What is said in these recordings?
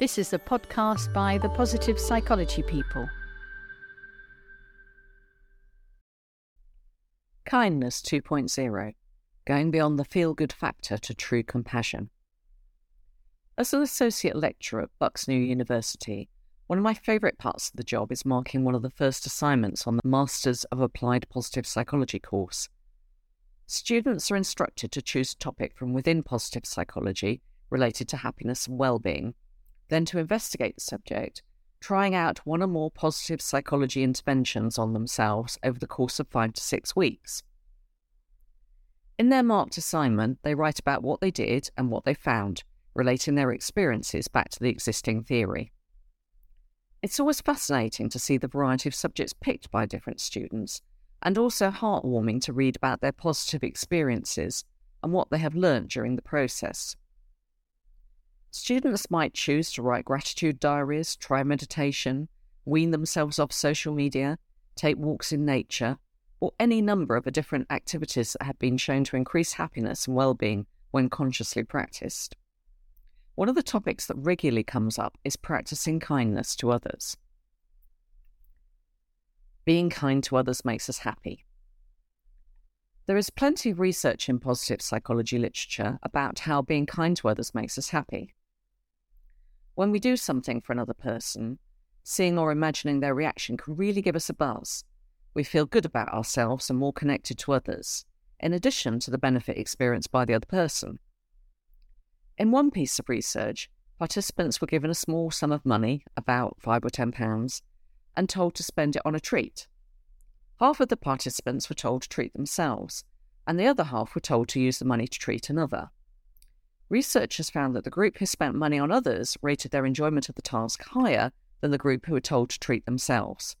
This is a podcast by the Positive Psychology People. Kindness 2.0 Going Beyond the Feel Good Factor to True Compassion. As an associate lecturer at Bucks-New University, one of my favourite parts of the job is marking one of the first assignments on the Masters of Applied Positive Psychology course. Students are instructed to choose a topic from within positive psychology related to happiness and well-being, then to investigate the subject, trying out one or more positive psychology interventions on themselves over the course of five to six weeks. In their marked assignment, they write about what they did and what they found, relating their experiences back to the existing theory. It's always fascinating to see the variety of subjects picked by different students, and also heartwarming to read about their positive experiences and what they have learnt during the process. Students might choose to write gratitude diaries, try meditation, wean themselves off social media, take walks in nature, or any number of different activities that have been shown to increase happiness and well-being when consciously practiced. One of the topics that regularly comes up is practicing kindness to others. Being kind to others makes us happy. There is plenty of research in positive psychology literature about how being kind to others makes us happy. When we do something for another person, seeing or imagining their reaction can really give us a buzz. We feel good about ourselves and more connected to others, in addition to the benefit experienced by the other person. In one piece of research, participants were given a small sum of money, about five or ten pounds, and told to spend it on a treat. Half of the participants were told to treat themselves, and the other half were told to use the money to treat another. Researchers found that the group who spent money on others rated their enjoyment of the task higher than the group who were told to treat themselves.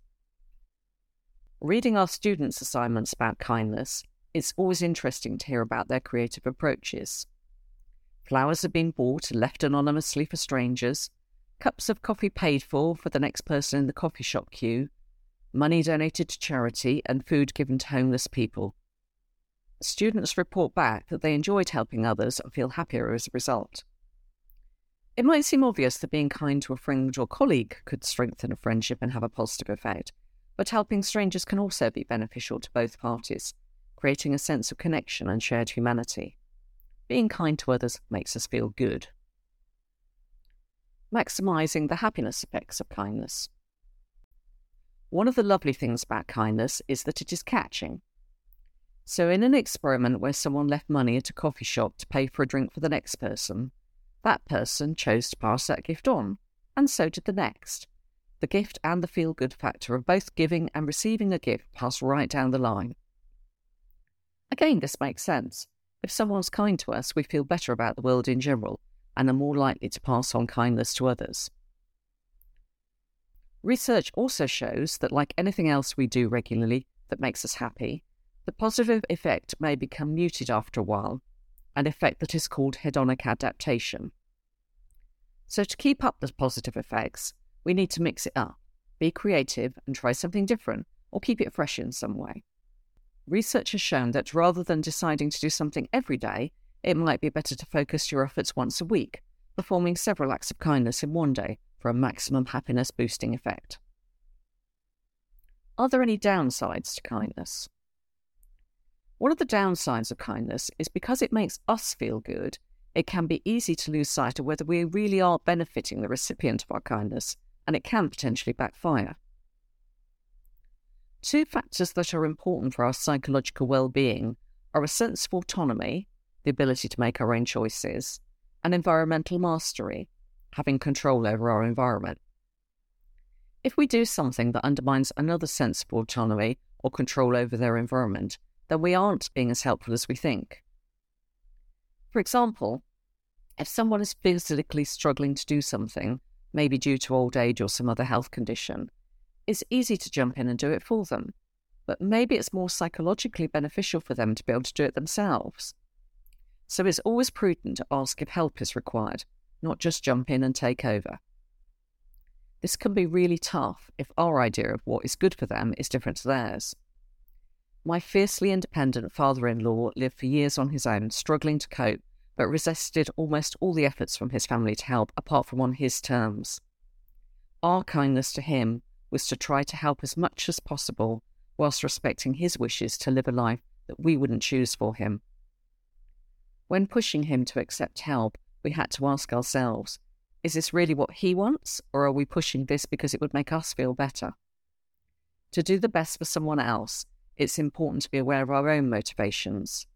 Reading our students' assignments about kindness, it's always interesting to hear about their creative approaches. Flowers have been bought and left anonymously for strangers, cups of coffee paid for for the next person in the coffee shop queue, money donated to charity, and food given to homeless people students report back that they enjoyed helping others and feel happier as a result. It might seem obvious that being kind to a friend or colleague could strengthen a friendship and have a positive effect, but helping strangers can also be beneficial to both parties, creating a sense of connection and shared humanity. Being kind to others makes us feel good. Maximising the happiness effects of kindness. One of the lovely things about kindness is that it is catching. So, in an experiment where someone left money at a coffee shop to pay for a drink for the next person, that person chose to pass that gift on, and so did the next. The gift and the feel good factor of both giving and receiving a gift pass right down the line. Again, this makes sense. If someone's kind to us, we feel better about the world in general and are more likely to pass on kindness to others. Research also shows that, like anything else we do regularly that makes us happy, the positive effect may become muted after a while, an effect that is called hedonic adaptation. So, to keep up the positive effects, we need to mix it up, be creative, and try something different, or keep it fresh in some way. Research has shown that rather than deciding to do something every day, it might be better to focus your efforts once a week, performing several acts of kindness in one day for a maximum happiness boosting effect. Are there any downsides to kindness? One of the downsides of kindness is because it makes us feel good, it can be easy to lose sight of whether we really are benefiting the recipient of our kindness, and it can potentially backfire. Two factors that are important for our psychological well being are a sense of autonomy, the ability to make our own choices, and environmental mastery, having control over our environment. If we do something that undermines another's sense of autonomy or control over their environment, then we aren't being as helpful as we think. For example, if someone is physically struggling to do something, maybe due to old age or some other health condition, it's easy to jump in and do it for them. But maybe it's more psychologically beneficial for them to be able to do it themselves. So it's always prudent to ask if help is required, not just jump in and take over. This can be really tough if our idea of what is good for them is different to theirs. My fiercely independent father in law lived for years on his own, struggling to cope but resisted almost all the efforts from his family to help, apart from on his terms. Our kindness to him was to try to help as much as possible whilst respecting his wishes to live a life that we wouldn't choose for him. When pushing him to accept help, we had to ask ourselves is this really what he wants, or are we pushing this because it would make us feel better? To do the best for someone else, it's important to be aware of our own motivations.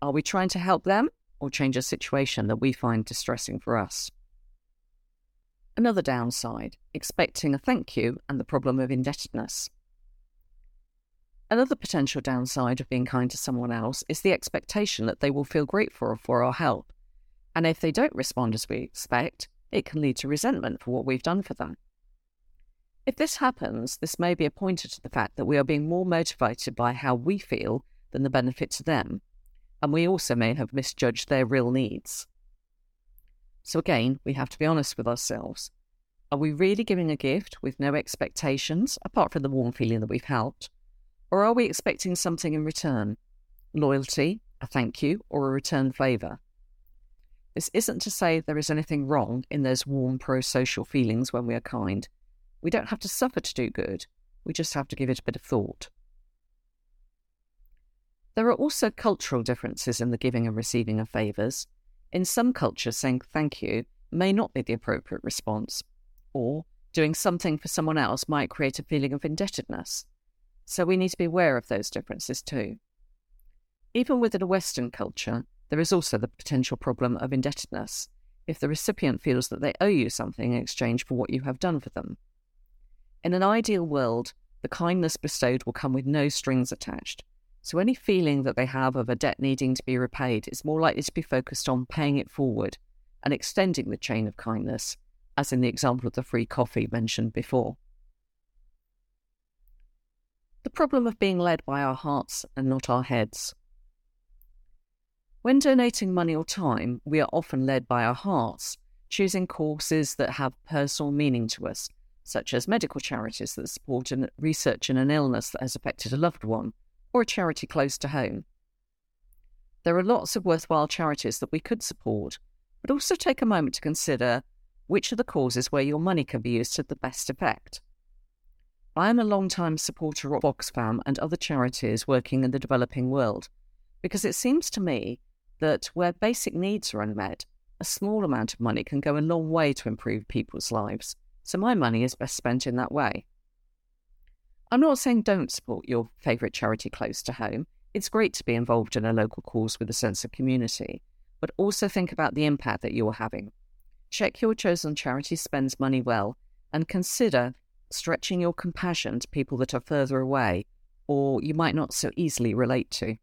Are we trying to help them or change a situation that we find distressing for us? Another downside expecting a thank you and the problem of indebtedness. Another potential downside of being kind to someone else is the expectation that they will feel grateful for our help. And if they don't respond as we expect, it can lead to resentment for what we've done for them. If this happens, this may be a pointer to the fact that we are being more motivated by how we feel than the benefit to them, and we also may have misjudged their real needs. So, again, we have to be honest with ourselves. Are we really giving a gift with no expectations, apart from the warm feeling that we've helped? Or are we expecting something in return? Loyalty, a thank you, or a return favour? This isn't to say there is anything wrong in those warm pro social feelings when we are kind. We don't have to suffer to do good, we just have to give it a bit of thought. There are also cultural differences in the giving and receiving of favours. In some cultures, saying thank you may not be the appropriate response, or doing something for someone else might create a feeling of indebtedness. So we need to be aware of those differences too. Even within a Western culture, there is also the potential problem of indebtedness if the recipient feels that they owe you something in exchange for what you have done for them. In an ideal world, the kindness bestowed will come with no strings attached, so any feeling that they have of a debt needing to be repaid is more likely to be focused on paying it forward and extending the chain of kindness, as in the example of the free coffee mentioned before. The problem of being led by our hearts and not our heads. When donating money or time, we are often led by our hearts, choosing courses that have personal meaning to us, such as medical charities that support research in an illness that has affected a loved one, or a charity close to home. There are lots of worthwhile charities that we could support, but also take a moment to consider which are the causes where your money can be used to the best effect. I am a long-time supporter of Oxfam and other charities working in the developing world because it seems to me that where basic needs are unmet, a small amount of money can go a long way to improve people's lives. So my money is best spent in that way. I'm not saying don't support your favourite charity close to home. It's great to be involved in a local cause with a sense of community, but also think about the impact that you're having. Check your chosen charity spends money well and consider stretching your compassion to people that are further away or you might not so easily relate to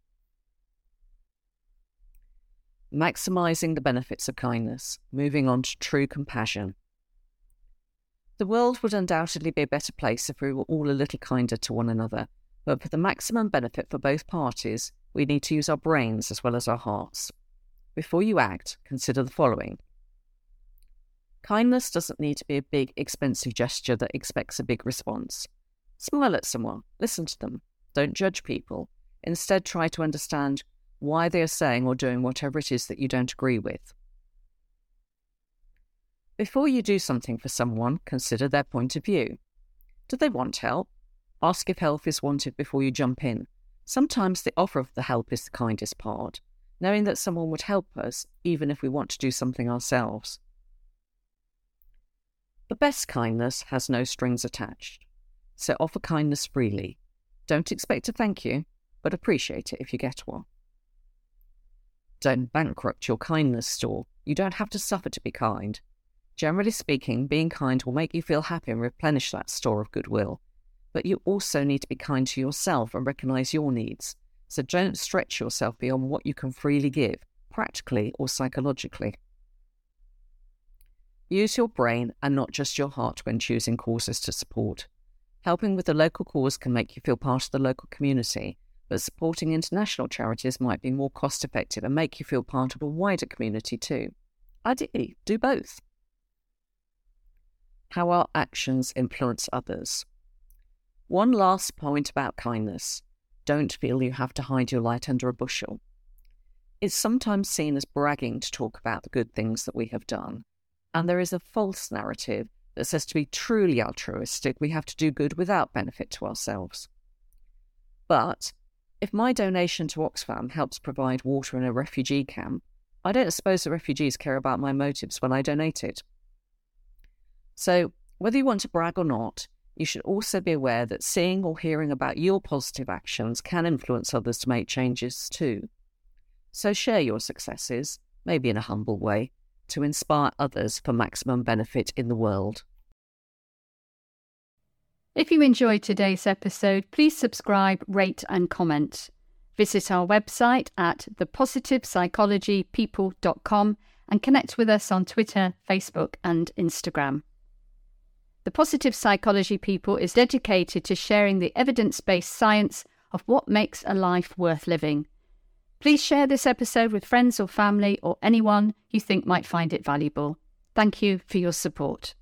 maximizing the benefits of kindness, moving on to true compassion. The world would undoubtedly be a better place if we were all a little kinder to one another, but for the maximum benefit for both parties, we need to use our brains as well as our hearts. Before you act, consider the following. Kindness doesn't need to be a big, expensive gesture that expects a big response. Smile at someone, listen to them, don't judge people. Instead, try to understand why they are saying or doing whatever it is that you don't agree with. Before you do something for someone, consider their point of view. Do they want help? Ask if help is wanted before you jump in. Sometimes the offer of the help is the kindest part, knowing that someone would help us even if we want to do something ourselves. The best kindness has no strings attached, so offer kindness freely. Don't expect a thank you, but appreciate it if you get one. Don't bankrupt your kindness store. You don't have to suffer to be kind. Generally speaking, being kind will make you feel happy and replenish that store of goodwill. But you also need to be kind to yourself and recognize your needs. So don't stretch yourself beyond what you can freely give, practically or psychologically. Use your brain and not just your heart when choosing causes to support. Helping with a local cause can make you feel part of the local community but supporting international charities might be more cost effective and make you feel part of a wider community too. Ideally, do both. How our actions influence others. One last point about kindness don't feel you have to hide your light under a bushel. It's sometimes seen as bragging to talk about the good things that we have done. And there is a false narrative that says to be truly altruistic, we have to do good without benefit to ourselves. But if my donation to Oxfam helps provide water in a refugee camp, I don't suppose the refugees care about my motives when I donate it. So, whether you want to brag or not, you should also be aware that seeing or hearing about your positive actions can influence others to make changes too. So, share your successes, maybe in a humble way, to inspire others for maximum benefit in the world. If you enjoyed today's episode, please subscribe, rate, and comment. Visit our website at thepositivepsychologypeople.com and connect with us on Twitter, Facebook, and Instagram. The Positive Psychology People is dedicated to sharing the evidence based science of what makes a life worth living. Please share this episode with friends or family or anyone you think might find it valuable. Thank you for your support.